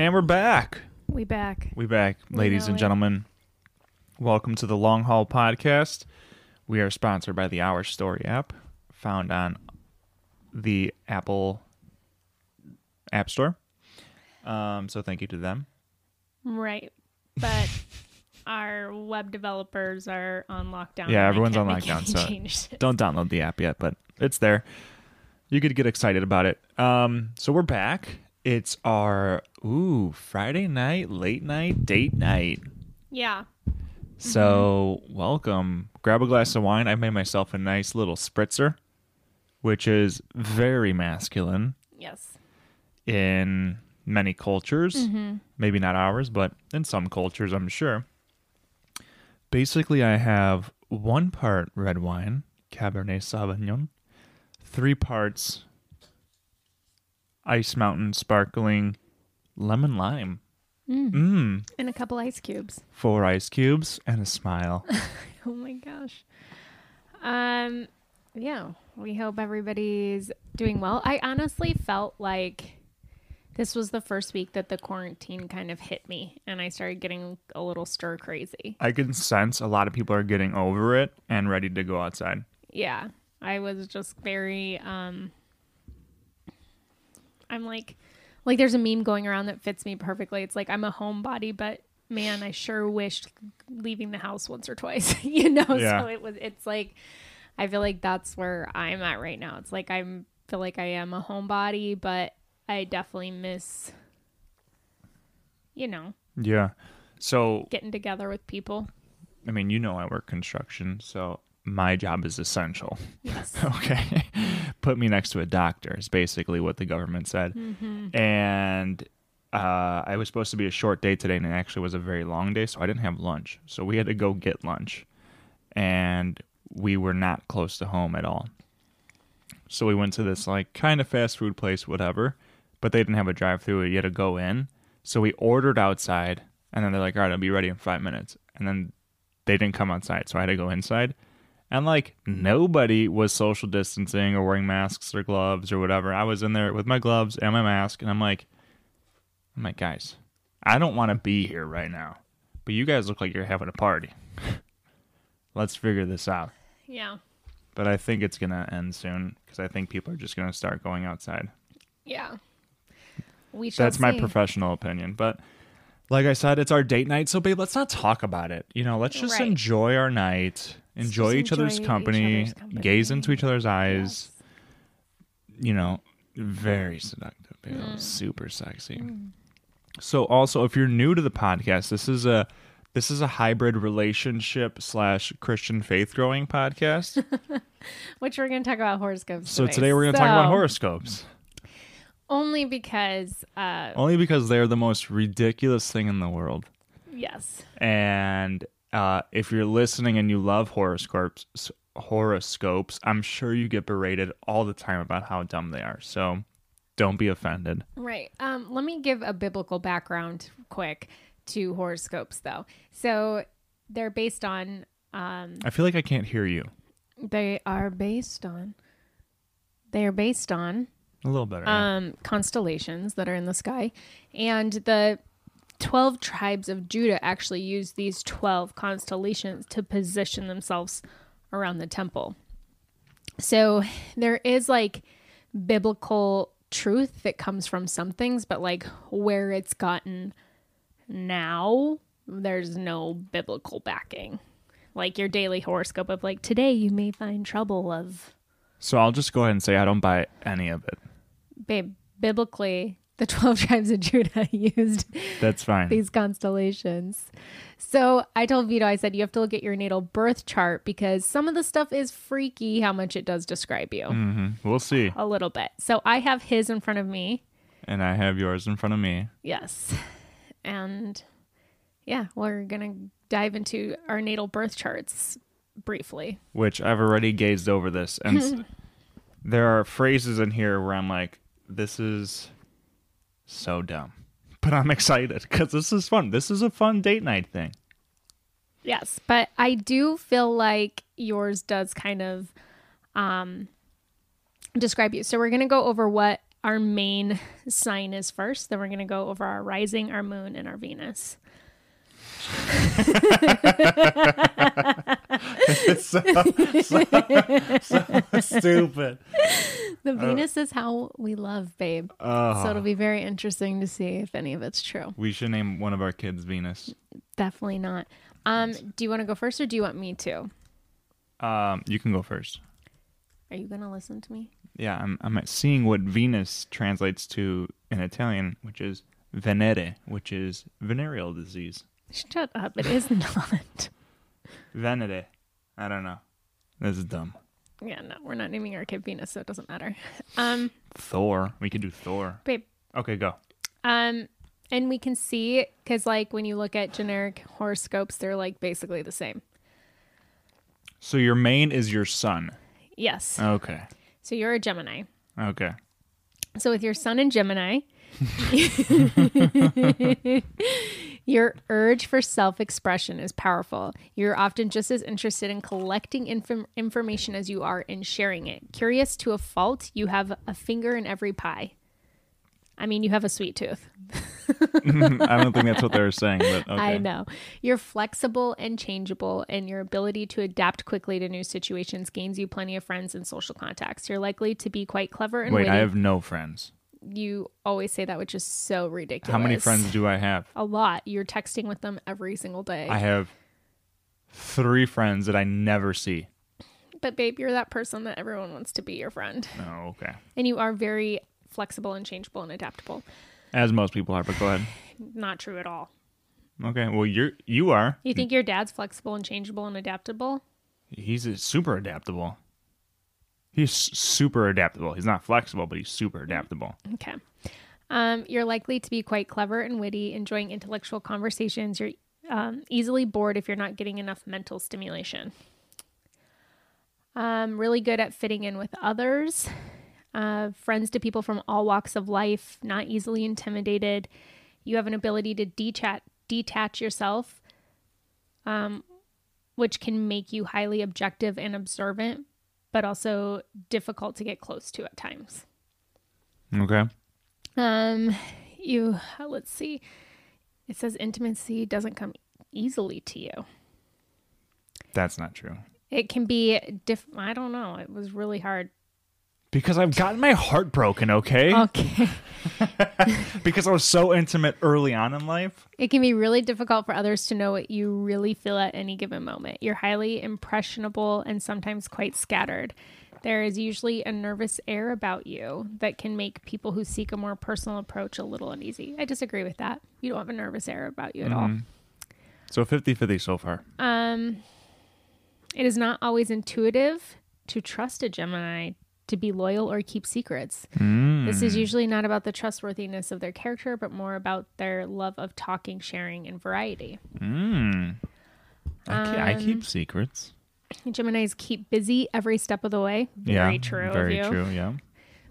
And we're back. We back. We back, We ladies and it. gentlemen. Welcome to the Long Haul Podcast. We are sponsored by the Our Story app, found on the Apple App Store. Um, so thank you to them. Right. But our web developers are on lockdown. Yeah, everyone's on lockdown, so changes. Don't download the app yet, but it's there. You could get excited about it. Um, so we're back. It's our ooh Friday night, late night, date night. Yeah. So mm-hmm. welcome. Grab a glass of wine. I made myself a nice little spritzer, which is very masculine Yes. in many cultures. Mm-hmm. Maybe not ours, but in some cultures, I'm sure. Basically, I have one part red wine, Cabernet Sauvignon, three parts Ice Mountain sparkling lemon lime. Mm. And a couple ice cubes. Four ice cubes and a smile. Oh my gosh. Um yeah, we hope everybody's doing well. I honestly felt like this was the first week that the quarantine kind of hit me and I started getting a little stir crazy. I can sense a lot of people are getting over it and ready to go outside. Yeah. I was just very um I'm like like there's a meme going around that fits me perfectly. It's like I'm a homebody, but man, I sure wished leaving the house once or twice. you know, Yeah. so it was it's like I feel like that's where I'm at right now. It's like I'm feel like I am a homebody, but I definitely miss you know, Yeah. So, getting together with people. I mean, you know, I work construction, so my job is essential. Yes. Okay. Put me next to a doctor is basically what the government said. And uh, I was supposed to be a short day today, and it actually was a very long day, so I didn't have lunch. So we had to go get lunch. And we were not close to home at all. So we went to this like kind of fast food place, whatever, but they didn't have a drive through. You had to go in. So we ordered outside, and then they're like, all right, I'll be ready in five minutes. And then they didn't come outside, so I had to go inside. And like nobody was social distancing or wearing masks or gloves or whatever. I was in there with my gloves and my mask, and I'm like, I'm like, guys, I don't want to be here right now, but you guys look like you're having a party. Let's figure this out. Yeah. But I think it's gonna end soon because I think people are just gonna start going outside. Yeah. We That's my professional opinion, but. Like I said, it's our date night, so babe, let's not talk about it. You know, let's just Right. enjoy our night, enjoy each other's enjoy each company, other's company. gaze into each other's eyes. Yes. you know, very seductive, you know, Mm. super sexy. So also if you're new to the podcast, this is a this is a hybrid relationship slash Christian faith growing podcast. Which we're going to talk about horoscopes. so today we're gonna talk about horoscopes. Only because, uh, Only because they're the most ridiculous thing in the world. yes, And uh, if you're listening and you love horoscopes horoscopes, I'm sure you get berated all the time about how dumb they are. So don't be offended. right. Um, let me give a biblical background quick to horoscopes, though. So they're based on, um, I feel like I can't hear you. they are based on, they are based on A little better. yeah. um, constellations that are in the sky. And the 12 tribes of Judah actually used these 12 constellations to position themselves around the temple. So there is like biblical truth that comes from some things, but like where it's gotten now, there's no biblical backing. Like your daily horoscope of like today you may find trouble of So I'll just go ahead and say I don't buy any of it. babe, biblically, the 12 tribes of Judah used That's fine. these constellations. So I told Vito, I said, you have to look at your natal birth chart because some of the stuff is freaky how much it does describe you. hmm We'll see. A little bit. So I have his in front of me. And I have yours in front of me. Yes. And yeah, we're going to dive into our natal birth charts briefly. which I've already gazed over this, and there are phrases in here where I'm like, "This is so dumb," but I'm excited because this is fun. This is a fun date night thing. Yes, but I do feel like yours does kind of um describe you. So we're going to go over what our main sign is first. Then we're going to go over our rising, our moon, and our Venus. so, so, so stupid. The Venus is how we love, babe. Oh, So it'll be very interesting to see if any of it's true. we should name one of our kids Venus. Definitely not. Um, do you want to go first or do you want me to? Um, you can go first. Are you going to listen to me? Yeah, I'm I'm seeing what Venus translates to in Italian, which is Venere, which is venereal disease. Shut up. It is not. Venere. I don't know. This is dumb. yeah, no, we're not naming our kid Venus, so it doesn't matter. Um, Thor. We could do Thor. babe. Okay, go. Um, and we can see because, like, when you look at generic horoscopes, they're like basically the same. So your main is your sun. Yes. Okay. So you're a Gemini. Okay. So with your sun in Gemini, your urge for self-expression is powerful. You're often just as interested in collecting inform- information as you are in sharing it. Curious to a fault, you have a finger in every pie. I mean, you have a sweet tooth. I don't think that's what they were saying, but okay. I know. You're flexible and changeable, and your ability to adapt quickly to new situations gains you plenty of friends and social contacts. You're likely to be quite clever and Wait, witty. I have no friends. You always say that, which is so ridiculous. How many friends do I have? A lot. You're texting with them every single day. I have three friends that I never see. but babe, you're that person that everyone wants to be your friend, Oh, okay. and you are very flexible and changeable and adaptable. As most people are, but go ahead. Not true at all. Okay. Well, you're you are. You think your dad's flexible and changeable and adaptable? He's super adaptable. He's super adaptable. He's not flexible, but he's super adaptable. Okay. Um, you're likely to be quite clever and witty, enjoying intellectual conversations. You're um, easily bored if you're not getting enough mental stimulation. Um, really good at fitting in with others. Uh, friends to people from all walks of life, not easily intimidated. You have an ability to detach, detach yourself, um, which can make you highly objective and observant, but also difficult to get close to at times. Okay. Um, you let's see. It says intimacy doesn't come easily to you. That's not true. It can be diff. I don't know. It was really hard. Because I've gotten my heart broken, okay? Okay. because I was so intimate early on in life. it can be really difficult for others to know what you really feel at any given moment. You're highly impressionable and sometimes quite scattered. There is usually a nervous air about you that can make people who seek a more personal approach a little uneasy. I disagree with that. You don't have a nervous air about you at all. So 50 50 so far. Um, it is not always intuitive to trust a Gemini to be loyal or keep secrets. This is usually not about the trustworthiness of their character, but more about their love of talking, sharing, and variety. Mm. I, ke- I Um, keep secrets. Geminis keep busy every step of the way. Very yeah. true. Very of you. true. Yeah.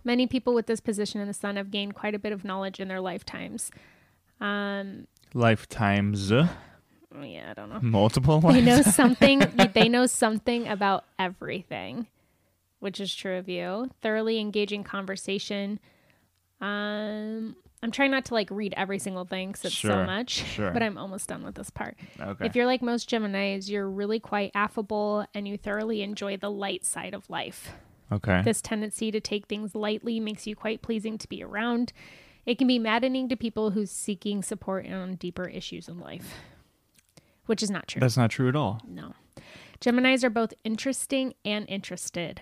Many people with this position in the sun have gained quite a bit of knowledge in their lifetimes. Um, Lifetimes. yeah, I don't know. Multiple they know something they know something about everything which is true of you thoroughly engaging conversation um i'm trying not to like read every single thing because it's so much sure. but i'm almost done with this part Okay. if you're like most geminis you're really quite affable and you thoroughly enjoy the light side of life okay. this tendency to take things lightly makes you quite pleasing to be around it can be maddening to people who's seeking support on deeper issues in life which is not true That's not true at all. no. Geminis are both interesting and interested.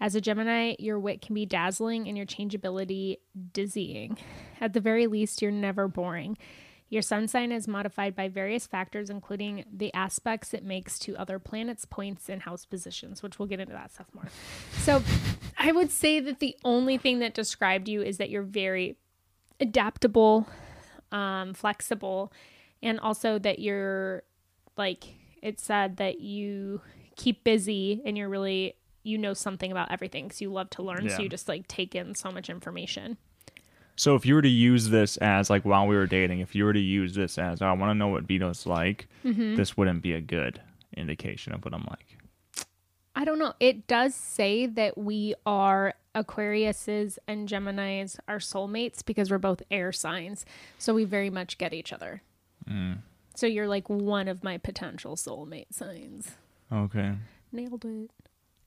As a Gemini, your wit can be dazzling and your changeability dizzying. At the very least, you're never boring. Your sun sign is modified by various factors, including the aspects it makes to other planets, points, and house positions, which we'll get into that stuff more. So, I would say that the only thing that described you is that you're very adaptable, um, flexible, and also that you're like it said that you keep busy and you're really you know something about everything because you love to learn Yeah. so you just like take in so much information So if you were to use this as like while we were dating, if you were to use this as oh, I want to know what Vito's like, Mm-hmm. this wouldn't be a good indication of what I'm like. I don't know. It does say that we are Aquariuses and Geminis are soulmates because we're both air signs. So we very much get each other. Mm. So you're like one of my potential soulmate signs. Okay. Nailed it.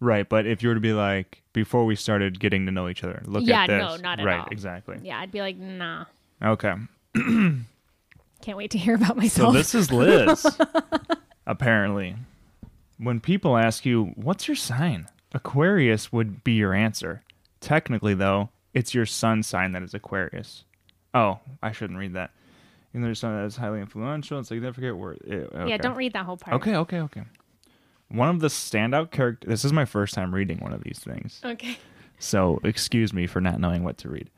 Right, but if you were to be like before we started getting to know each other, look Yeah, at this. Yeah, no, not at right, all. exactly. Yeah, I'd be like, nah. Okay. Can't wait to hear about myself. So myself. this is Liz. apparently, when people ask you, "What's your sign?" Aquarius would be your answer. Technically, though, it's your sun sign that is Aquarius. Oh, I shouldn't read that. And there's something that is highly influential and significant. Word. Ew, Yeah, don't read that whole part. Okay, okay, okay. One of the standout characters. This is my first time reading one of these things. Okay. So excuse me for not knowing what to read.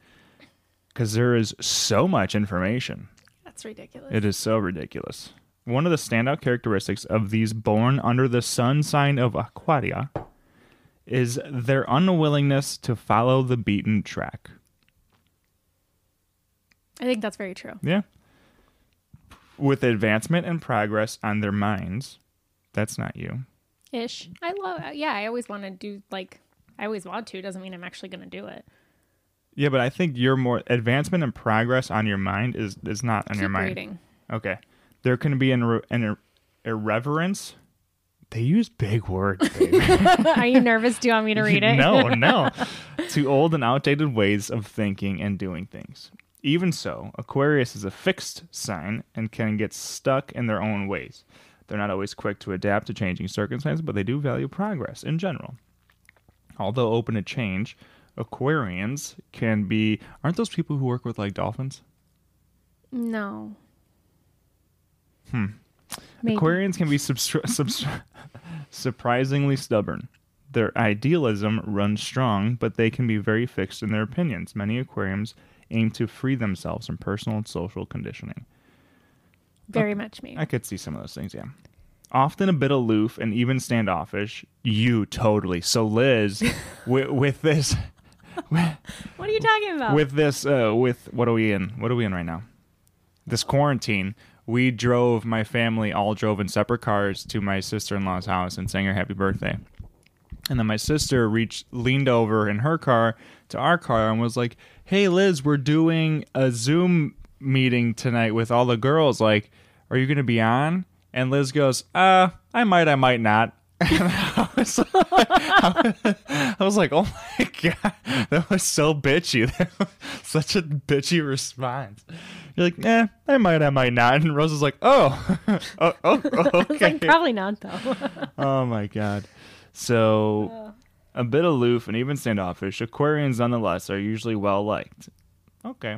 Because there is so much information. That's ridiculous. It is so ridiculous. One of the standout characteristics of these born under the sun sign of Aquaria is their unwillingness to follow the beaten track. I think that's very true. Yeah. With advancement and progress on their minds, that's not you. Ish. I love. Yeah, I always want to do like. I always want to. Doesn't mean I'm actually going to do it. Yeah, but I think you're more advancement and progress on your mind is is not on Keep your mind. reading. Okay. There can be an, irre- an ir- irreverence. They use big words. baby. Are you nervous? Do you want me to read it? no, no. to old and outdated ways of thinking and doing things. Even so, Aquarius is a fixed sign and can get stuck in their own ways. They're not always quick to adapt to changing circumstances, but they do value progress in general. Although open to change, Aquarians can be. Aren't those people who work with like dolphins? No. Hmm. Maybe. Aquarians can be surprisingly stubborn. Their idealism runs strong, but they can be very fixed in their opinions. Many aquariums aim to free themselves from personal and social conditioning. Very much me. I could see some of those things, yeah. Often a bit aloof and even standoffish. You totally. So Liz, with, with this, with, what are you talking about? with this, uh, with what are we in? What are we in right now? This quarantine. We drove. My family all drove in separate cars to my sister in law's house and sang her happy birthday. And then my sister reached, leaned over in her car to our car and was like, "Hey Liz, we're doing a Zoom meeting tonight with all the girls. Like, are you gonna be on?" And Liz goes, "Uh, I might, I might not." And I was, I was like, "Oh my god, that was so bitchy. That was such a bitchy response." You're like, "Eh, I might, I might not." And Rose was like, "Oh, oh, oh, okay." like probably not though. oh my god. So a bit aloof and even standoffish, Aquarians nonetheless are usually well liked. Okay.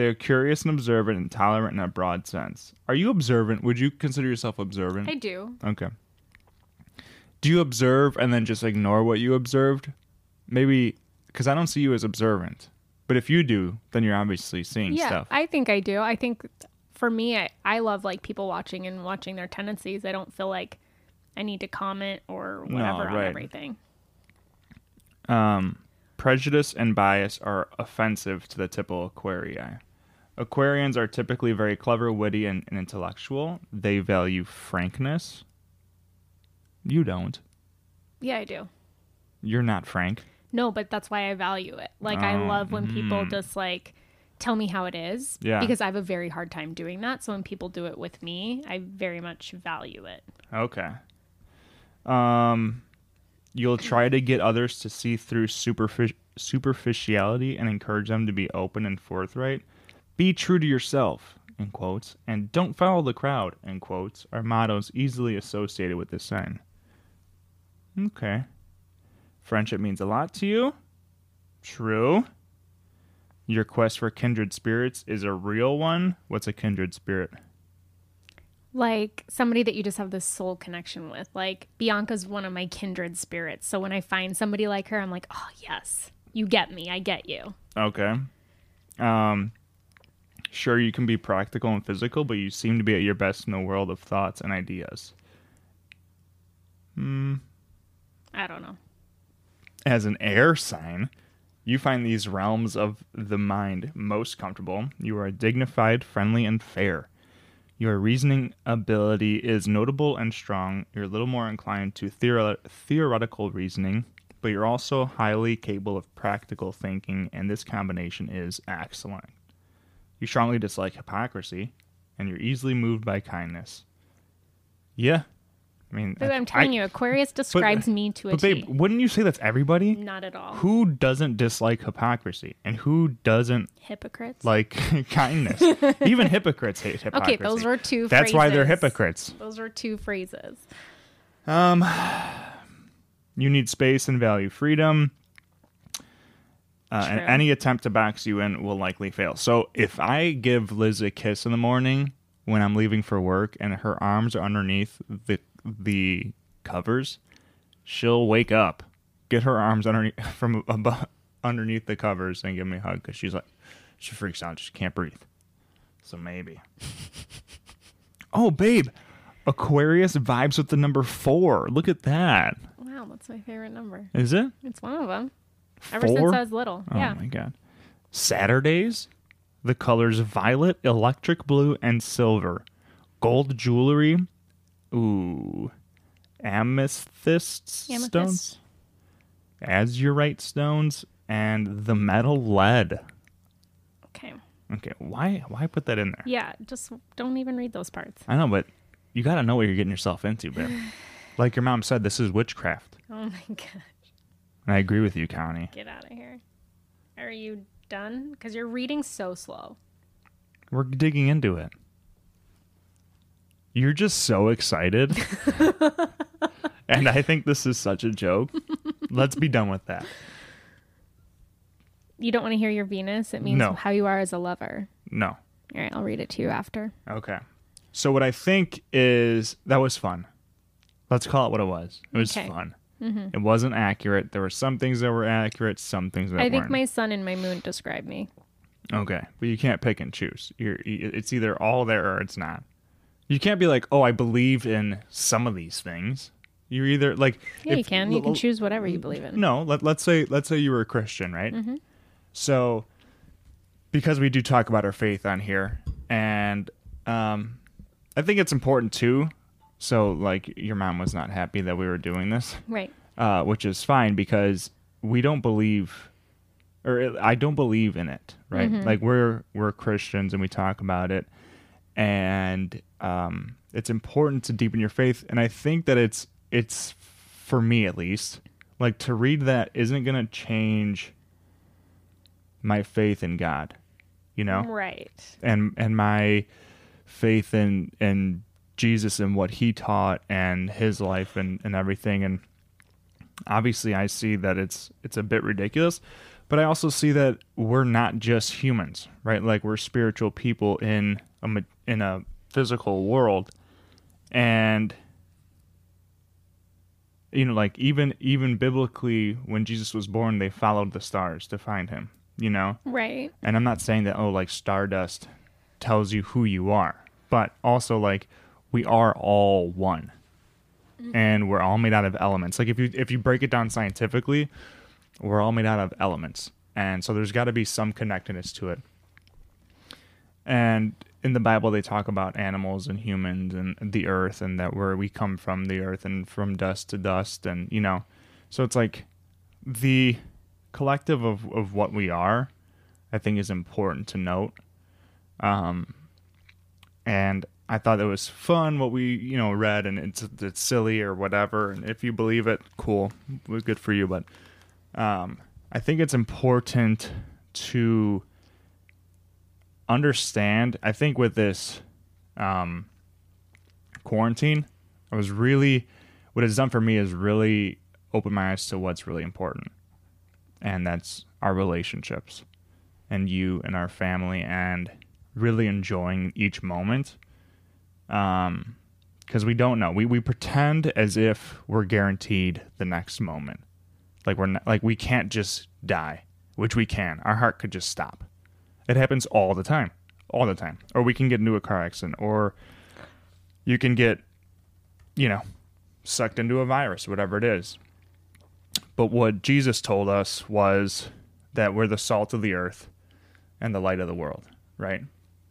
They're curious and observant and tolerant in a broad sense. Are you observant? Would you consider yourself observant? I do. Okay. Do you observe and then just ignore what you observed? Maybe because I don't see you as observant. But if you do, then you're obviously seeing Yeah, stuff. I think I do. I think for me, I, I love like people watching and watching their tendencies. I don't feel like I need to comment or No, whatever on everything. Um, prejudice and bias are offensive to the typical Aquarii. Aquarians are typically very clever, witty, and, and intellectual. They value frankness. You don't. Yeah, I do. You're not frank. No, but that's why I value it. Like I Oh, love when people mm. just like tell me how it is. Yeah. Because I have a very hard time doing that. So when people do it with me, I very much value it. Okay. Um, you'll try to get others to see through superfic- superficiality and encourage them to be open and forthright. Be true to yourself, in quotes, and don't follow the crowd, in quotes, are mottos easily associated with this sign. Okay. Friendship means a lot to you? True. Your quest for kindred spirits is a real one? What's a kindred spirit? Like somebody that you just have this soul connection with. Like Bianca's one of my kindred spirits. So when I find somebody like her, I'm like, oh, yes, you get me. I get you. Okay. Um, sure, you can be practical and physical, but you seem to be at your best in the world of thoughts and ideas. Hmm. I don't know. As an air sign, you find these realms of the mind most comfortable. You are dignified, friendly, and fair. Your reasoning ability is notable and strong. You're a little more inclined to theore- theoretical reasoning, but you're also highly capable of practical thinking, and this combination is excellent. You strongly dislike hypocrisy, and you're easily moved by kindness. Yeah. I mean, But I- I'm telling I- you, Aquarius describes me to a But T. babe, wouldn't you say that's everybody? Not at all. Who doesn't dislike hypocrisy, and who doesn't Hypocrites. like kindness? Even hypocrites hate hypocrisy. okay, those were two. That's why they're hypocrites. Those were two phrases. Um, you need space and value freedom. Uh, and any attempt to box you in will likely fail. So if I give Liz a kiss in the morning when I'm leaving for work and her arms are underneath the the covers, she'll wake up, get her arms underneath from above, underneath the covers, and give me a hug because she's like, she freaks out, she can't breathe. So maybe. oh, babe, Aquarius vibes with the number four. Look at that. Wow, that's my favorite number. Is it? It's one of them. Ever Four? since I was little. Oh yeah. my god. Saturdays, the colors violet, electric blue, and silver. Gold jewelry. Ooh. Amethyst stones. Azurite stones and the metal lead. Okay. Okay, why why put that in there? Yeah, just don't even read those parts. I know, but you got to know what you're getting yourself into, babe. like your mom said, this is witchcraft. Oh my god. And I agree with you, Connie. Get out of here. Are you done? Because you're reading so slow. We're digging into it. You're just so excited. and I think this is such a joke. Let's be done with that. You don't want to hear your Venus? It means No. how you are as a lover. No. All right, I'll read it to you after. Okay. So what I think is that was fun. Let's call it what it was. It was Okay. fun. It wasn't accurate. There were some things that were accurate, some things that I think weren't. my sun and my moon describe me. Okay, but you can't pick and choose. You're, it's either all there or it's not. You can't be like, "Oh, I believe in some of these things." You're either like, Yeah, you if- can. You l- can choose whatever you believe in. No, let, let's say let's say you were a Christian, right? Mm-hmm. So, because we do talk about our faith on here, and um, I think it's important too. So, like, your mom was not happy that we were doing this, Right. uh, which is fine because we don't believe, or I don't believe in it, right? Like, we're we're Christians and we talk about it, and um, it's important to deepen your faith. And I think that it's it's for me at least, like to read that isn't gonna change my faith in God, you know, Right. and and my faith in in Jesus and what he taught and his life and, and everything. And obviously I see that it's it's a bit ridiculous but I also see that we're not just humans right? Like we're spiritual people in a in a physical world. And you know like even even biblically when Jesus was born they followed the stars to find him you know? Right. and I'm not saying that oh like stardust tells you who you are, but also like we are all one. And we're all made out of elements. Like if you if you break it down scientifically, we're all made out of elements. And so there's got to be some connectedness to it. And in the Bible they talk about animals and humans and the earth and that where we come from the earth and from dust to dust and you know. So it's like the collective of, of what we are, I think is important to note. Um, and I thought it was fun what we you know read, and it's it's silly or whatever. And if you believe it, cool, it was good for you. But um, I think it's important to understand. I think with this um, quarantine, I was really what it's done for me is really open my eyes to what's really important and that's our relationships and you and our family and really enjoying each moment um because we don't know. We, we pretend as if we're guaranteed the next moment. Like we're not, like we can't just die which we can. Our heart could just stop. It happens all the time. All the time. Or we can get into a car accident. Or you can get you know sucked into a virus whatever it is. But what Jesus told us was that we're the salt of the earth and the light of the world, right?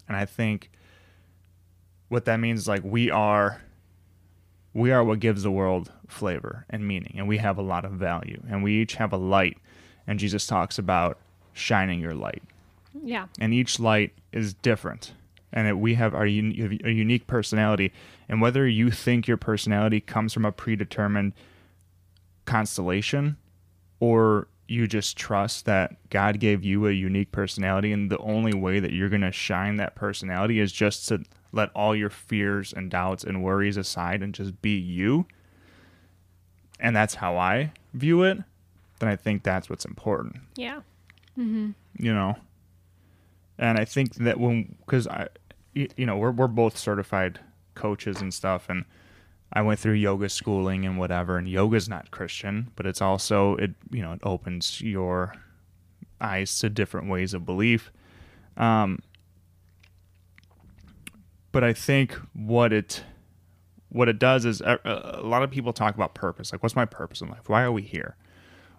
And I think what that means is like we are we are what gives the world flavor and meaning and we have a lot of value and we each have a light. And Jesus talks about shining your light. Yeah. and each light is different and it, we have our un- a unique personality. And whether you think your personality comes from a predetermined constellation or you just trust that God gave you a unique personality and the only way that you're going to shine that personality is just to let all your fears and doubts and worries aside and just be you. And that's how I view it then I think that's what's important. Yeah. you know? And i think that when because I, you know we're, we're both certified coaches and stuff and i went through yoga schooling and whatever and yoga's not christian but it's also it you know it opens your eyes to different ways of belief. Um but i think what it what it does is a, a lot of people talk about purpose. Like what's my purpose in life? Why are we here?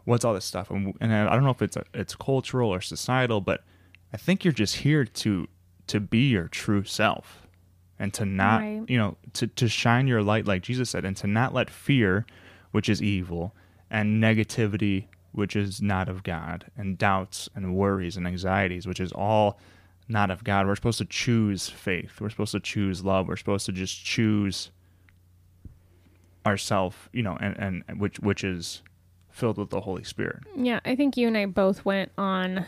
What's all this stuff? And, and i don't know if it's uh, it's cultural or societal but i think you're just here to to be your true self and to not Right. you know to, to shine your light like jesus said and to not let fear which is evil and negativity which is not of god and doubts and worries and anxieties which is all not of god we're supposed to choose faith we're supposed to choose love we're supposed to just choose ourself you know and and which which is filled with the holy spirit Yeah, I think you and I both went on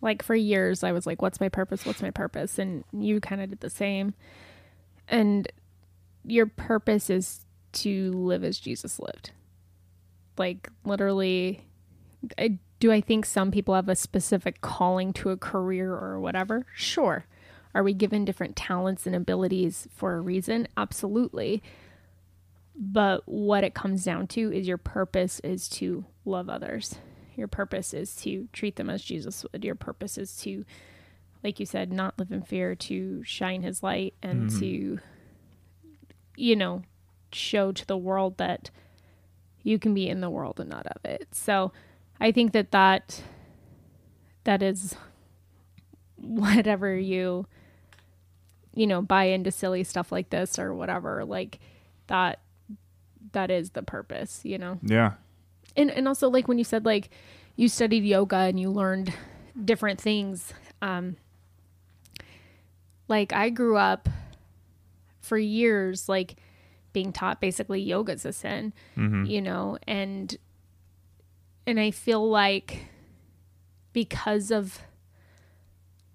like for years I was like what's my purpose? What's my purpose? And you kind of did the same. And your purpose is to live as Jesus lived. Like literally I do I think some people have a specific calling to a career or whatever? Sure. Are we given different talents and abilities for a reason? Absolutely. But what it comes down to is your purpose is to love others. Your purpose is to treat them as Jesus would. Your purpose is to, like you said, not live in fear, to shine his light and mm-hmm. to, you know, show to the world that you can be in the world and not of it. So I think that that, that is whatever you, you know, buy into silly stuff like this or whatever, like that that is the purpose, you know. yeah. And and also like when you said like you studied yoga and you learned different things um like I grew up for years like being taught basically yoga's a sin, you know, and and I feel like because of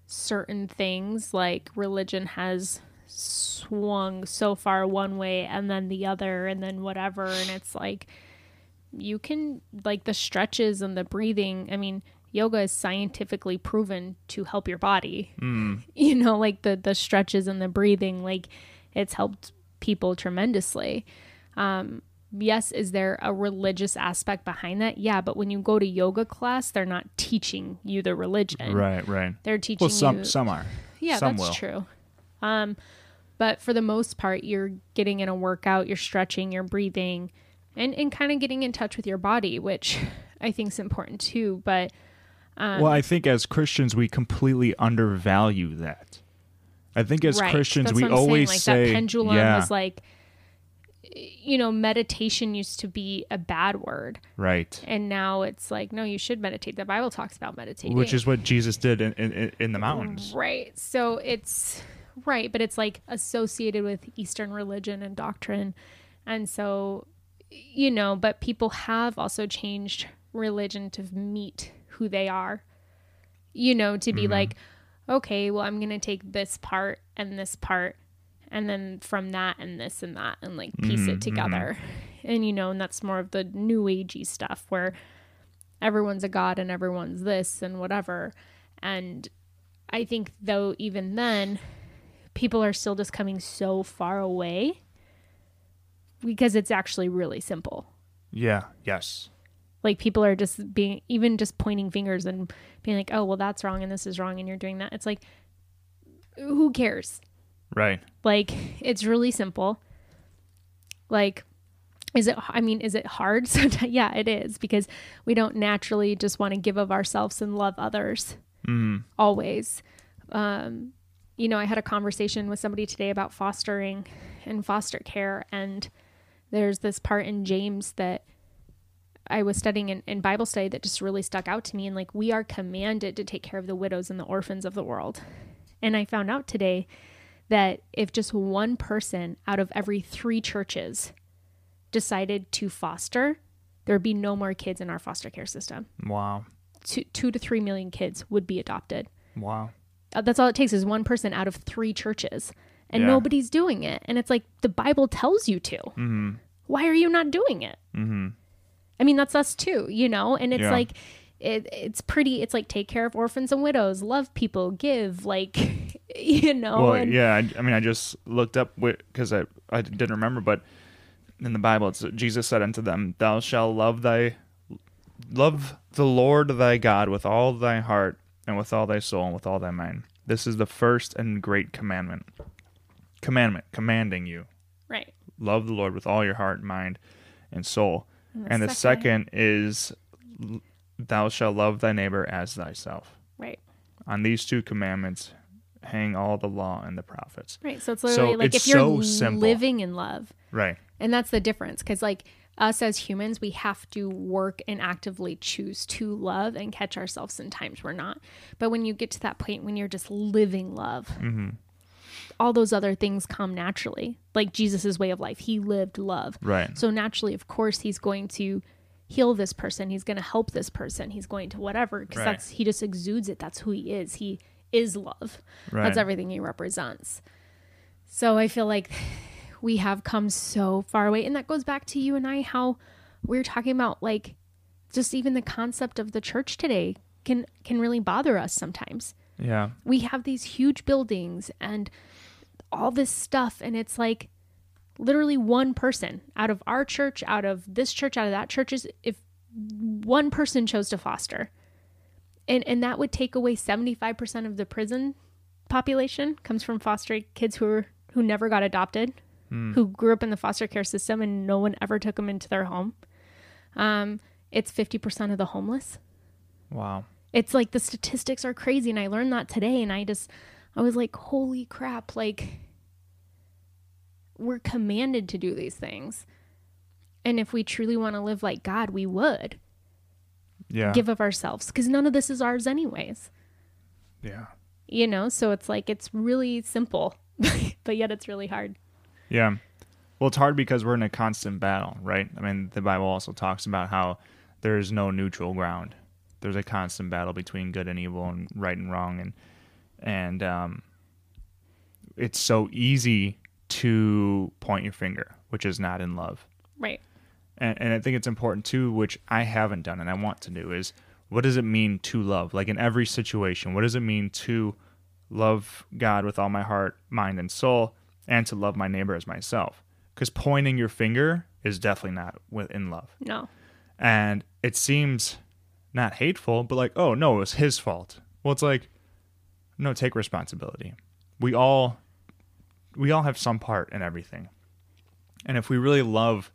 certain things like religion has swung so far one way and then the other and then whatever. And it's like you can like the stretches and the breathing i mean yoga is scientifically proven to help your body. You know like the the stretches and the breathing like it's helped people tremendously. Um yes is there a religious aspect behind that yeah but when you go to yoga class they're not teaching you the religion right right they're teaching well some you some are yeah, some that's will. true. Um, but for the most part, you're getting in a workout, you're stretching, you're breathing, and and kind of getting in touch with your body, which I think is important too. But well i think as christians we completely undervalue that i think as right, christians that's we I'm saying, always like say that pendulum yeah was like, you know, meditation used to be a bad word, right. And now it's like, no, you should meditate. The Bible talks about meditating, which is what jesus did in, in, in the mountains. Right. So it's right, but it's like associated with Eastern religion and doctrine. And so, you know, but people have also changed religion to meet who they are, you know, to be mm-hmm. like, okay, well, I'm going to take this part and this part, and then from that and this and that, and like piece it mm-hmm. together. And, you know, and that's more of the new agey stuff where everyone's a god and everyone's this and whatever. And I think though even then people are still just coming so far away because it's actually really simple. yeah yes Like people are just being even just pointing fingers and being like, "Oh, well that's wrong and this is wrong and you're doing that." It's like who cares? Right Like it's really simple. Like is it I mean, is it hard? Sometimes yeah, it is because we don't naturally just want to give of ourselves and love others. mm always. Um, you know, I had a conversation with somebody today about fostering and foster care. And there's this part in James that I was studying in, in Bible study that just really stuck out to me. And like, we are commanded to take care of the widows and the orphans of the world. And I found out today that if just one person out of every three churches decided to foster, there would be no more kids in our foster care system. Wow. Two, two to three million kids would be adopted. Wow. Uh, That's all it takes is one person out of three churches, and Yeah. nobody's doing it. And it's like the Bible tells you to. Mm-hmm. Why are you not doing it? Mm-hmm. I mean, that's us too, you know. And it's Yeah. like, it, it's pretty. It's like take care of orphans and widows, love people, give, like, you know. Well, and, yeah. I, I mean, I just looked up because I I didn't remember, but in the Bible, it's Jesus said unto them, "Thou shalt love thy love the Lord thy God with all thy heart and with all thy soul and with all thy mind. This is the first and great commandment. Commandment, commanding you Right. love the Lord with all your heart, mind, and soul. And the And the second- second is, thou shalt love thy neighbor as thyself. Right. On these two commandments hang all the law and the prophets. Right. So it's literally like it's if you're so simple. living in love, Right. and that's the difference. Because like us as humans, we have to work and actively choose to love and catch ourselves in times we're not. But when you get to that point when you're just living love, Mm-hmm. all those other things come naturally. Like Jesus' way of life, he lived love. Right. So naturally, of course, he's going to heal this person. He's going to help this person. He's going to whatever because Right. that's he just exudes it. That's who he is. He is love. Right. That's everything he represents. So I feel like we have come so far away, and that goes back to you and I how we're talking about like just even the concept of the church today can can really bother us sometimes Yeah. we have these huge buildings and all this stuff and it's like literally one person out of our church out of this church out of that church is if one person chose to foster. And and that would take away 75% of the prison population comes from foster kids who are who never got adopted who grew up in the foster care system and no one ever took them into their home. Um, it's 50% of the homeless. Wow. it's like the statistics are crazy and i learned that today and i just i was like holy crap like we're commanded to do these things and if we truly want to live like god we would Yeah. give of ourselves because none of this is ours anyways yeah. you know so it's like it's really simple but yet it's really hard Yeah. Well, it's hard because we're in a constant battle, right? I mean, the Bible also talks about how there is no neutral ground. There's a constant battle between good and evil and right and wrong, and and um, it's so easy to point your finger, which is not in love. right And, and I think it's important too, which I haven't done and I want to do, is what does it mean to love? Like in every situation, what does it mean to love God with all my heart, mind, and soul, and to love my neighbor as myself? Because pointing your finger is definitely not within love. no And it seems not hateful, but like, oh no, it was his fault. Well, it's like, no, take responsibility. We all, we all have some part in everything. And if we really love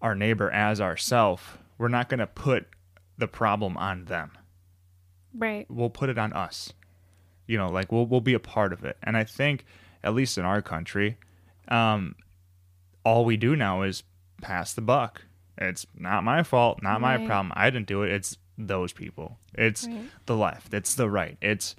our neighbor as ourself, we're not going to put the problem on them. right We'll put it on us. You know, like we'll we'll be a part of it. And I think, at least in our country, um, all we do now is pass the buck. It's not my fault, not my problem. I didn't do it. It's those people. It's Right. the left. It's the right. It's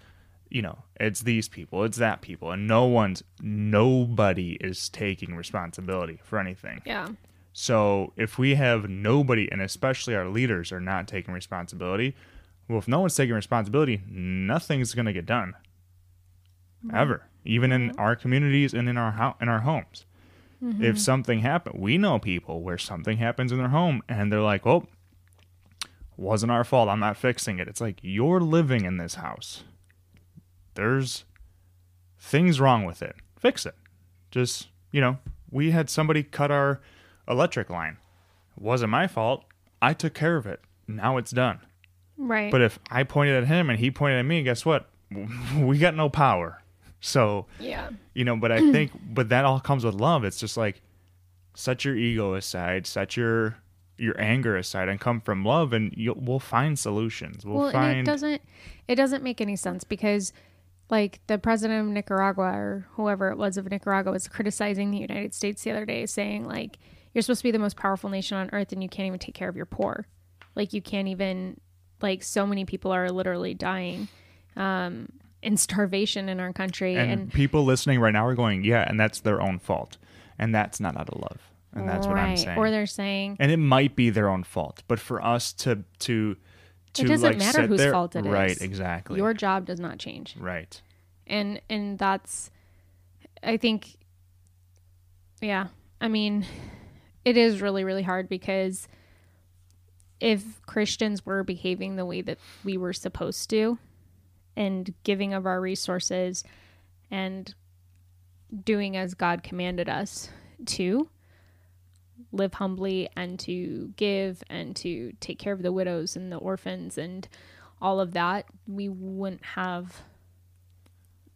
you know, it's these people. It's that people. And no one's nobody is taking responsibility for anything. yeah So if we have nobody, and especially our leaders, are not taking responsibility, well, if no one's taking responsibility, nothing's going to get done, mm-hmm. ever. Even in mm-hmm. our communities and in our ho- in our homes. Mm-hmm. If something happened, we know people where something happens in their home, and they're like, "Oh, wasn't our fault. I'm not fixing it." It's like you're living in this house. There's things wrong with it. Fix it. Just you know, we had somebody cut our electric line. It wasn't my fault. I took care of it. Now it's done. right But if I pointed at him and he pointed at me, guess what? We got no power. So, yeah you know, but I think, but that all comes with love. It's just like set your ego aside, set your your anger aside, and come from love, and you'll, we'll find solutions. We'll, well find and it doesn't it doesn't make any sense because like the president of Nicaragua or whoever it was of Nicaragua was criticizing the United States the other day, saying like you're supposed to be the most powerful nation on earth and you can't even take care of your poor. Like you can't even like so many people are literally dying um, in starvation in our country And, and, people listening right now are going, yeah, and that's their own fault, and that's not out of love, and that's what I'm saying. Or they're saying and it might be their own fault, but for us to to to doesn't like matter whose there- fault it is. right, exactly, your job does not change. right. and and that's i think yeah i mean it is really really hard because if christians were behaving the way that we were supposed to and giving of our resources and doing as god commanded us to live humbly and to give and to take care of the widows and the orphans and all of that we wouldn't have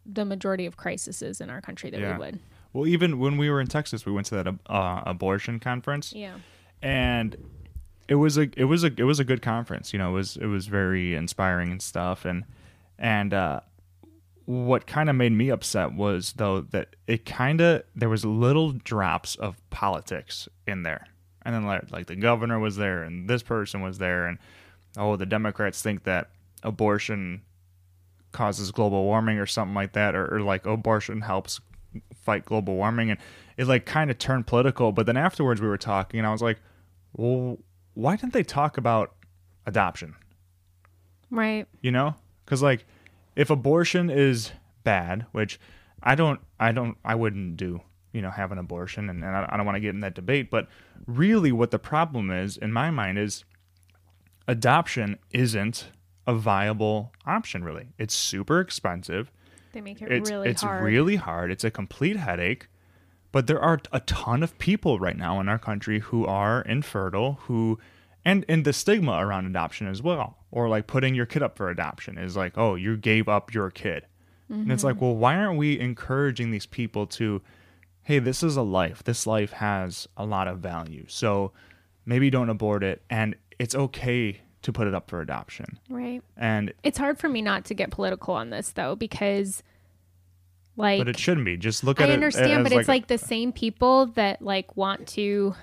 the majority of crises in our country that Yeah. we would. Well, even when we were in Texas, we went to that uh, abortion conference, Yeah. and it was a it was a it was a good conference. You know, it was it was very inspiring and stuff. And and uh, what kind of made me upset was though that it kind of there was little drops of politics in there, and then like like the governor was there, and this person was there, and oh, the Democrats think that abortion causes global warming or something like that, or, or like abortion helps fight global warming, and it like kind of turned political. But then afterwards, we were talking, and I was like, well, why didn't they talk about adoption? Right. You know, because like if abortion is bad, which I don't, I don't, I wouldn't do. You know, have an abortion, and, and I, I don't want to get in that debate. But really, what the problem is, in my mind, is adoption isn't a viable option. Really, it's super expensive They make it it's really it's hard. really hard. It's a complete headache. But there are a ton of people right now in our country who are infertile, who and and the stigma around adoption as well, or like putting your kid up for adoption is like, oh, you gave up your kid, and it's Mm-hmm. like, well, why aren't we encouraging these people to, hey, this is a life. This life has a lot of value, so maybe don't abort it, and it's okay to put it up for adoption. right. And It's hard for me not to get political on this though because like but it shouldn't be. Just look I at it. I understand, but it's like the same people that like want to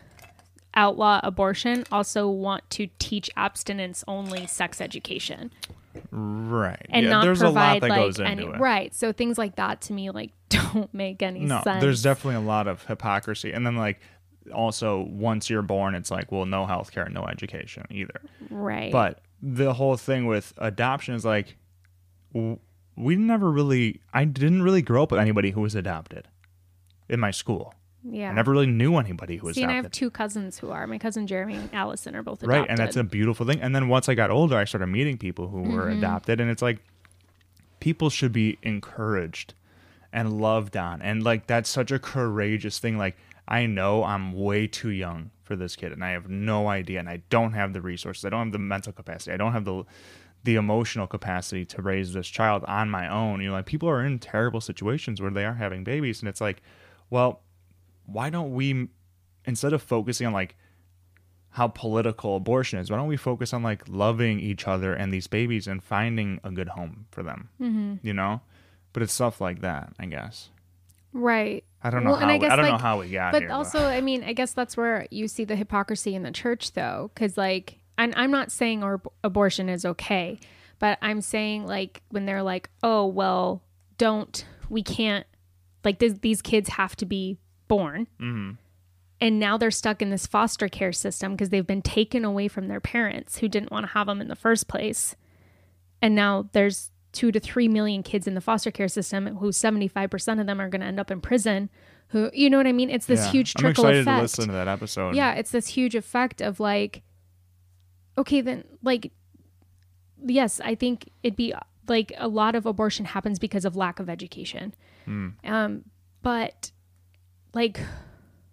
outlaw abortion also want to teach abstinence only sex education right, and Yeah, not there's a provide lot that like goes any into it. right. So things like that to me like don't make any no, sense. there's definitely a lot of hypocrisy, and then like also once you're born, it's like well, no healthcare, no education either. right. But the whole thing with adoption is like we never really, I didn't really grow up with anybody who was adopted in my school. Yeah. I never really knew anybody who was See, and I have two cousins who are. My cousin Jeremy and Allison are both adopted. right and that's a beautiful thing and then once i got older i started meeting people who were Mm-hmm. adopted and it's like people should be encouraged and loved on and like that's such a courageous thing like i know i'm way too young for this kid and i have no idea and i don't have the resources i don't have the mental capacity i don't have the the emotional capacity to raise this child on my own you know like people are in terrible situations where they are having babies and it's like well why don't we instead of focusing on like how political abortion is. Why don't we focus on like loving each other and these babies and finding a good home for them? Mm-hmm. You know, but it's stuff like that, I guess. right. I don't know Well, how. I we- guess, I don't know how we got here. But here. also, I mean, I guess that's where you see the hypocrisy in the church, though, because like, and I'm not saying or abortion is okay, but I'm saying like when they're like, oh well, don't we can't like this, these kids have to be born. Mm-hmm. And now they're stuck in this foster care system because they've been taken away from their parents who didn't want to have them in the first place. And now there's two to three million kids in the foster care system who 75% of them are going to end up in prison. Who, you know what I mean? It's this Yeah. huge I'm trickle excited effect. to listen to that episode. Yeah, it's this huge effect of like, okay, then like, yes, I think it'd be like a lot of abortion happens because of lack of education. Hmm. Um, but like,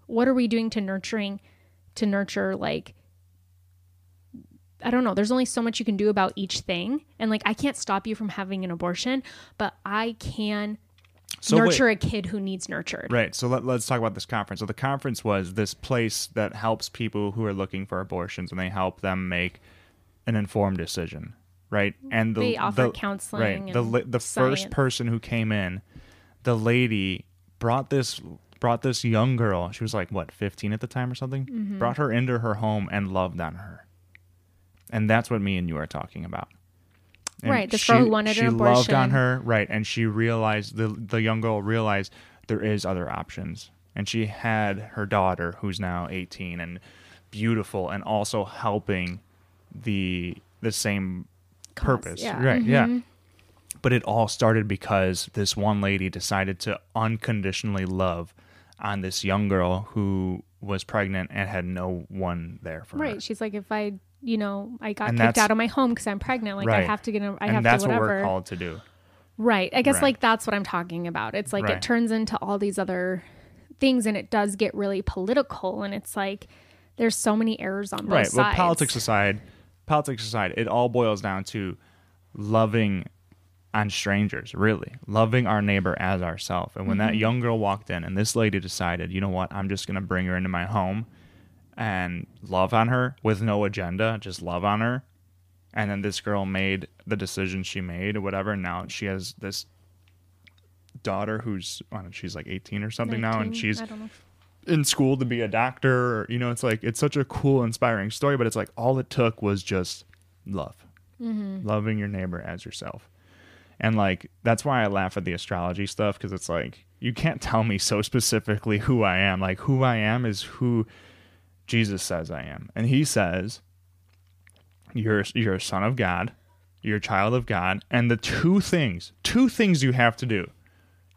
what are we doing to nurturing, to nurture like, I don't know. There's only so much you can do about each thing. And like, I can't stop you from having an abortion, but I can So wait. nurture a kid who needs nurtured. Right. So let, let's talk about this conference. So the conference was this place that helps people who are looking for abortions and they help them make an informed decision. right? And the They offer the, counseling right the the first person who came in, the lady brought this brought this young girl. She was like what fifteen at the time or something. Mm-hmm. Brought her into her home and loved on her, and that's what me and you are talking about. And Right, this girl who wanted she an loved on her, right? And she realized the the young girl realized there is other options, and she had her daughter who's now eighteen and beautiful, and also helping the the same Cause, purpose, yeah. right? Yeah. But it all started because this one lady decided to unconditionally love on this young girl who was pregnant and had no one there for her. Right. She's like, if I, you know, I got And kicked out of my home because I'm pregnant, like I have to get, a, I and have that's to what whatever. we're called to do. Right. I guess Right. like that's what I'm talking about. It's like Right. it turns into all these other things and it does get really political and it's like there's so many errors on both right. sides. Well, politics aside, politics aside, it all boils down to loving on strangers, really. Loving our neighbor as ourselves. And when Mm-hmm. that young girl walked in and this lady decided, you know what, I'm just going to bring her into my home and love on her with no agenda, just love on her. And then this girl made the decision she made or whatever. And now she has this daughter who's, know, she's like 18 or something now. And she's I don't know. in school to be a doctor or, you know it's like it's such a cool inspiring story but it's like all it took was just love loving your neighbor as yourself and like that's why i laugh at the astrology stuff because it's like you can't tell me so specifically who i am. Like who i am is who jesus says i am. And he says you're you're a son of god. You're a child of god. And the two things two things you have to do.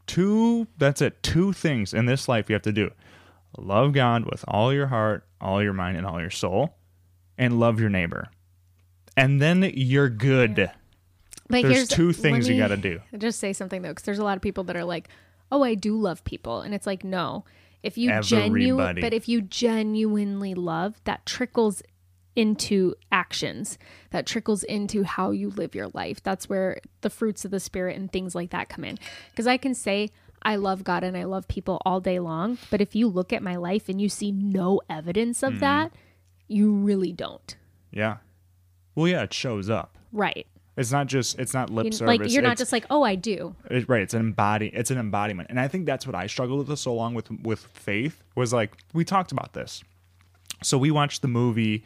Two that's it. Two things in this life you have to do. Love god with all your heart all your mind and all your soul and love your neighbor. And then you're good But there's here's- two things you got to do Just say something though, because there's a lot of people that are like, "Oh, I do love people," and it's like, no. If you genuinely, but if you genuinely love, that trickles into actions. That trickles into how you live your life. That's where the fruits of the spirit and things like that come in. Because I can say I love God and I love people all day long, but if you look at my life and you see no evidence Mm-hmm. of that, you really don't. yeah well yeah it shows up Right. It's not just it's not lip You- service like you're not it's- just like, "Oh, I do." It, right, it's an embody, it's an embodiment, and I think that's what I struggled with so long with with faith was like we talked about this. So we watched the movie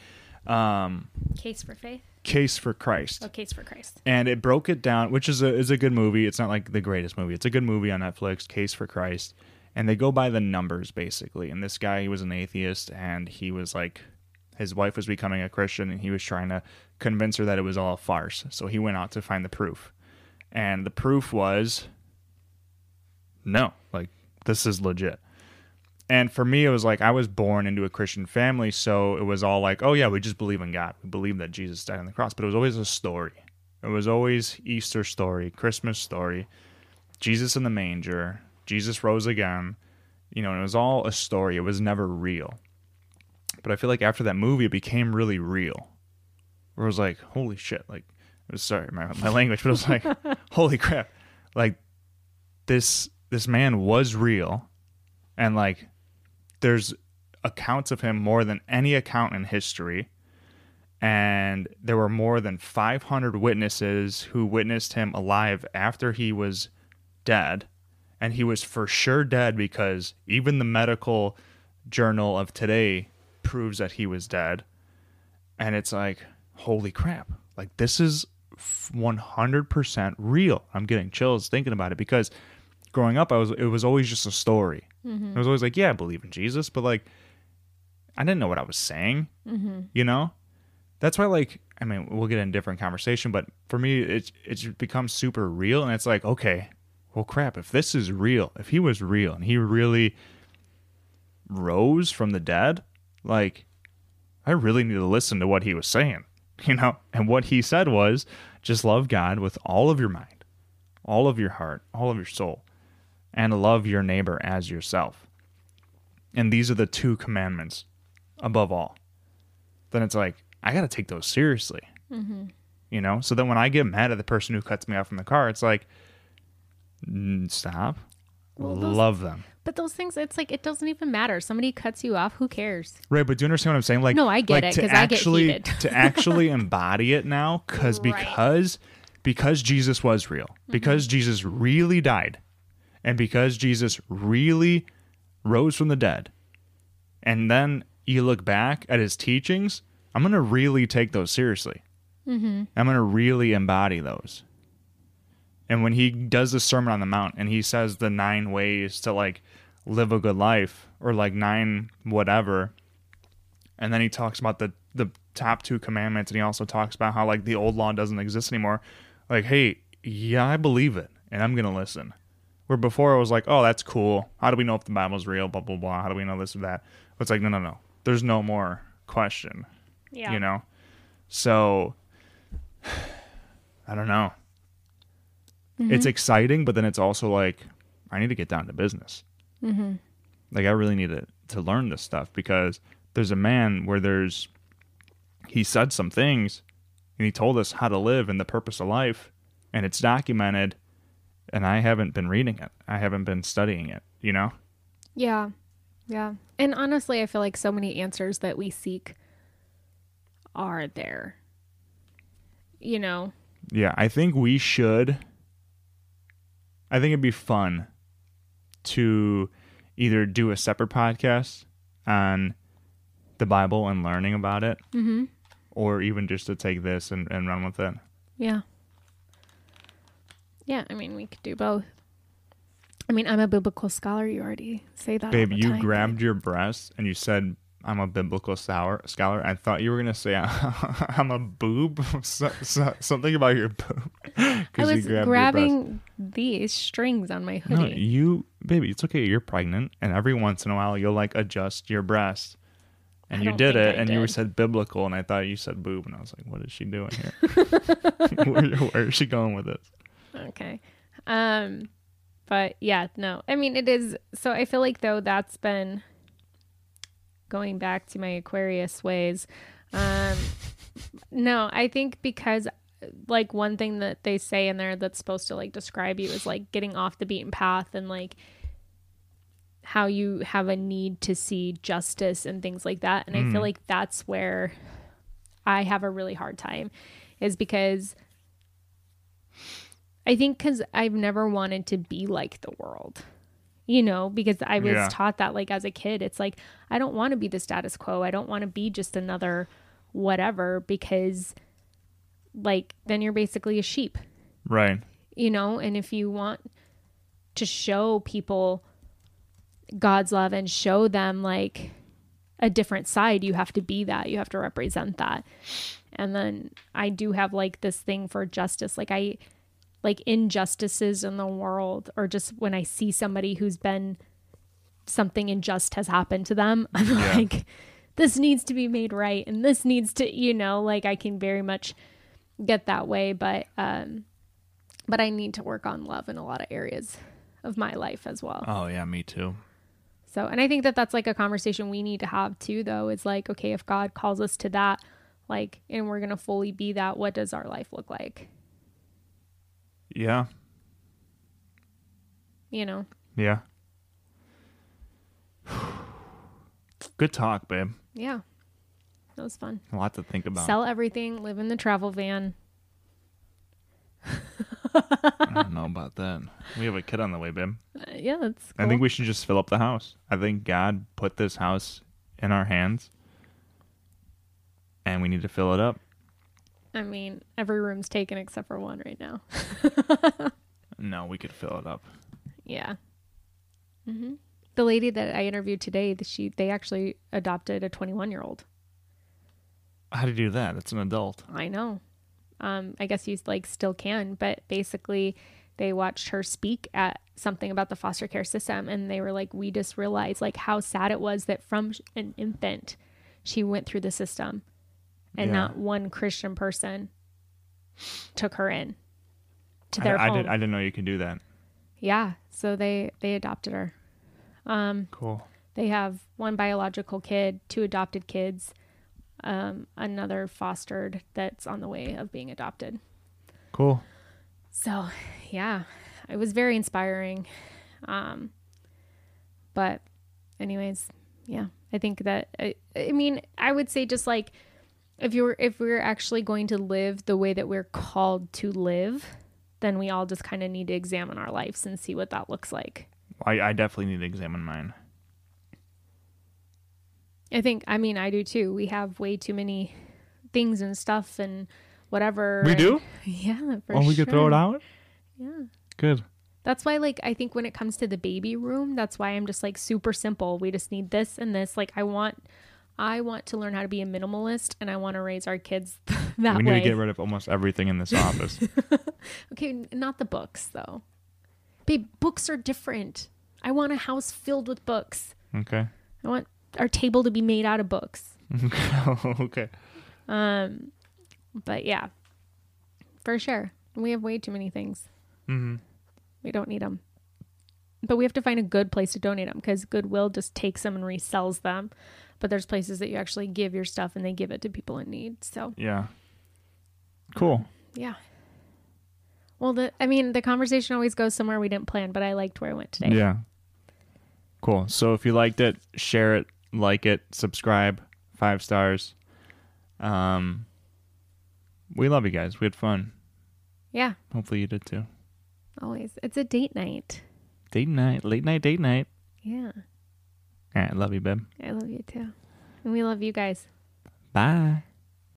um, Case for faith. Case for Christ, Oh, case for Christ. and it broke it down, which is a is a good movie. It's not like the greatest movie. It's a good movie on Netflix. Case for Christ, and they go by the numbers basically. And this guy, he was an atheist, and he was like, his wife was becoming a Christian, and he was trying to convince her that it was all a farce. So he went out to find the proof, and the proof was, no, like this is legit. And for me, it was like I was born into a Christian family, so it was all like, oh yeah, we just believe in God. We believe that Jesus died on the cross, but it was always a story. It was always Easter story, Christmas story, Jesus in the manger, Jesus rose again. You know, it was all a story. It was never real. But I feel like after that movie, it became really real. Where it was like, holy shit! Like, it was sorry my my language, but it was like, holy crap! Like, this this man was real, and like, there's accounts of him more than any account in history and there were more than 500 witnesses who witnessed him alive after he was dead and he was for sure dead because even the medical journal of today proves that he was dead. And it's like holy crap. Like this is 100% real. I'm getting chills thinking about it because growing up i was it was always just a story. Mm-hmm. I was always like yeah i believe in jesus but like i didn't know what i was saying mm-hmm. you know? That's why like i mean we'll get in a different conversation but for me it's it's become super real and it's like okay well crap if this is real if he was real and he really rose from the dead like i really need to listen to what he was saying you know and what he said was just love god with all of your mind all of your heart all of your soul and love your neighbor as yourself and these are the two commandments above all then it's like I got to take those seriously. You know, so then when I get mad at the person who cuts me off from the car, it's like, "Mm, stop. Well, those- Love them. But those things, it's like it doesn't even matter. Somebody cuts you off, who cares? Right, but do you understand what I'm saying? Like, No, I get like it, to 'cause I get actually heated. to actually embody it now, because Right. because because Jesus was real, Mm-hmm. because Jesus really died, and because Jesus really rose from the dead, and then you look back at his teachings, I'm gonna really take those seriously. Mm-hmm. I'm gonna really embody those. And when he does the Sermon on the Mount and he says the nine ways to like live a good life or like nine whatever, and then he talks about the the top two commandments and he also talks about how like the old law doesn't exist anymore. Like, hey, yeah, I believe it and I'm gonna listen. Where before it was like, oh, that's cool. How do we know if the Bible's real? Blah blah blah. How do we know this or that? But it's like, no, no, no. There's no more question. Yeah. You know. So I don't know. Mm-hmm. It's exciting, but then it's also like I need to get down to business. Mm-hmm. Like I really need to to learn this stuff because there's a man where there's he said some things and he told us how to live and the purpose of life and it's documented and I haven't been reading it. I haven't been studying it, you know? Yeah. Yeah. And honestly, I feel like so many answers that we seek are there. You know? Yeah, I think we should. I think it'd be fun to either do a separate podcast on the Bible and learning about it, Mm-hmm. or even just to take this and, and run with it. Yeah. Yeah, I mean, we could do both. I mean, I'm a biblical scholar. You already say that. Babe, you time, grabbed your breast and you said, I'm a biblical sour, scholar. I thought you were going to say, I'm a boob. So, so, something about your boob. I was grabbing these strings on my hoodie. No, you, baby, it's okay. You're pregnant, and every once in a while, you'll like adjust your breast. And I you did it, I and you said biblical, and I thought you said boob, and I was like, "What is she doing here? where, where is she going with this?" Okay. Um but yeah, no. I mean it is so I feel like though that's been going back to my Aquarius ways. Um no, I think because like one thing that they say in there that's supposed to like describe you is like getting off the beaten path and like how you have a need to see justice and things like that. And I feel like that's where I have a really hard time is because I think because I've never wanted to be like the world, you know, because I was Yeah. taught that like as a kid, it's like, I don't want to be the status quo. I don't want to be just another whatever because like then you're basically a sheep, Right. you know, and if you want to show people God's love and show them like a different side, you have to be that. You have to represent that. And then I do have like this thing for justice. Like I like injustices in the world or just when I see somebody who's been something unjust has happened to them, I'm Yeah. like this needs to be made right and this needs to, you know, like I can very much get that way, but um but I need to work on love in a lot of areas of my life as well. Oh yeah, me too. So, and I think that that's like a conversation we need to have too, though, is like, okay, if God calls us to that, like, and we're going to fully be that, what does our life look like? Yeah. You know? Yeah. Good talk, babe. Yeah. That was fun. A lot to think about. Sell everything, live in the travel van. I don't know about that. We have a kid on the way, babe. Uh, yeah, that's I think we should just fill up the house. I think God put this house in our hands, and we need to fill it up. I mean, every room's taken except for one right now. No, we could fill it up. Yeah. hmm The lady that I interviewed today, she they actually adopted a 21 year old. How to do that? It's an adult. I know. Um, I guess you like still can, but basically, they watched her speak at something about the foster care system, and they were like, "We just realized like how sad it was that from an infant, she went through the system, and Yeah. not one Christian person took her in to their I home." did. I didn't know you could do that. yeah, so they they adopted her. Um, Cool. they have one biological kid, two adopted kids, um, another fostered that's on the way of being adopted. Cool. So, yeah, it was very inspiring. Um, but, anyways, yeah, I think that I, I mean I would say just like if you're if we're actually going to live the way that we're called to live, then we all just kind of need to examine our lives and see what that looks like. I, I definitely need to examine mine. I think I mean I do too. We have way too many things and stuff and whatever. We and- do? Yeah, for oh, we sure. could throw it out. Yeah. Good. That's why, like, I think when it comes to the baby room, that's why I'm just like super simple. We just need this and this. Like, I want, I want to learn how to be a minimalist, and I want to raise our kids that we need way. to get rid of almost everything in this office. okay, not the books though. Babe, books are different. I want a house filled with books. okay. I want our table to be made out of books. okay. Um, but yeah, for sure, we have way too many things. hmm We don't need them. But we have to find a good place to donate them because Goodwill just takes them and resells them. But there's places that you actually give your stuff and they give it to people in need. So, Yeah. Cool. yeah. Well, the I mean, the conversation always goes somewhere we didn't plan, but I liked where I went today. Yeah. Cool. So if you liked it, share it, like it, subscribe, five stars. Um, we love you guys. We had fun. Yeah, Hopefully you did too. always. It's a date night. Date night, late night date night. Yeah. All right, love you, babe. I love you too. And we love you guys. Bye.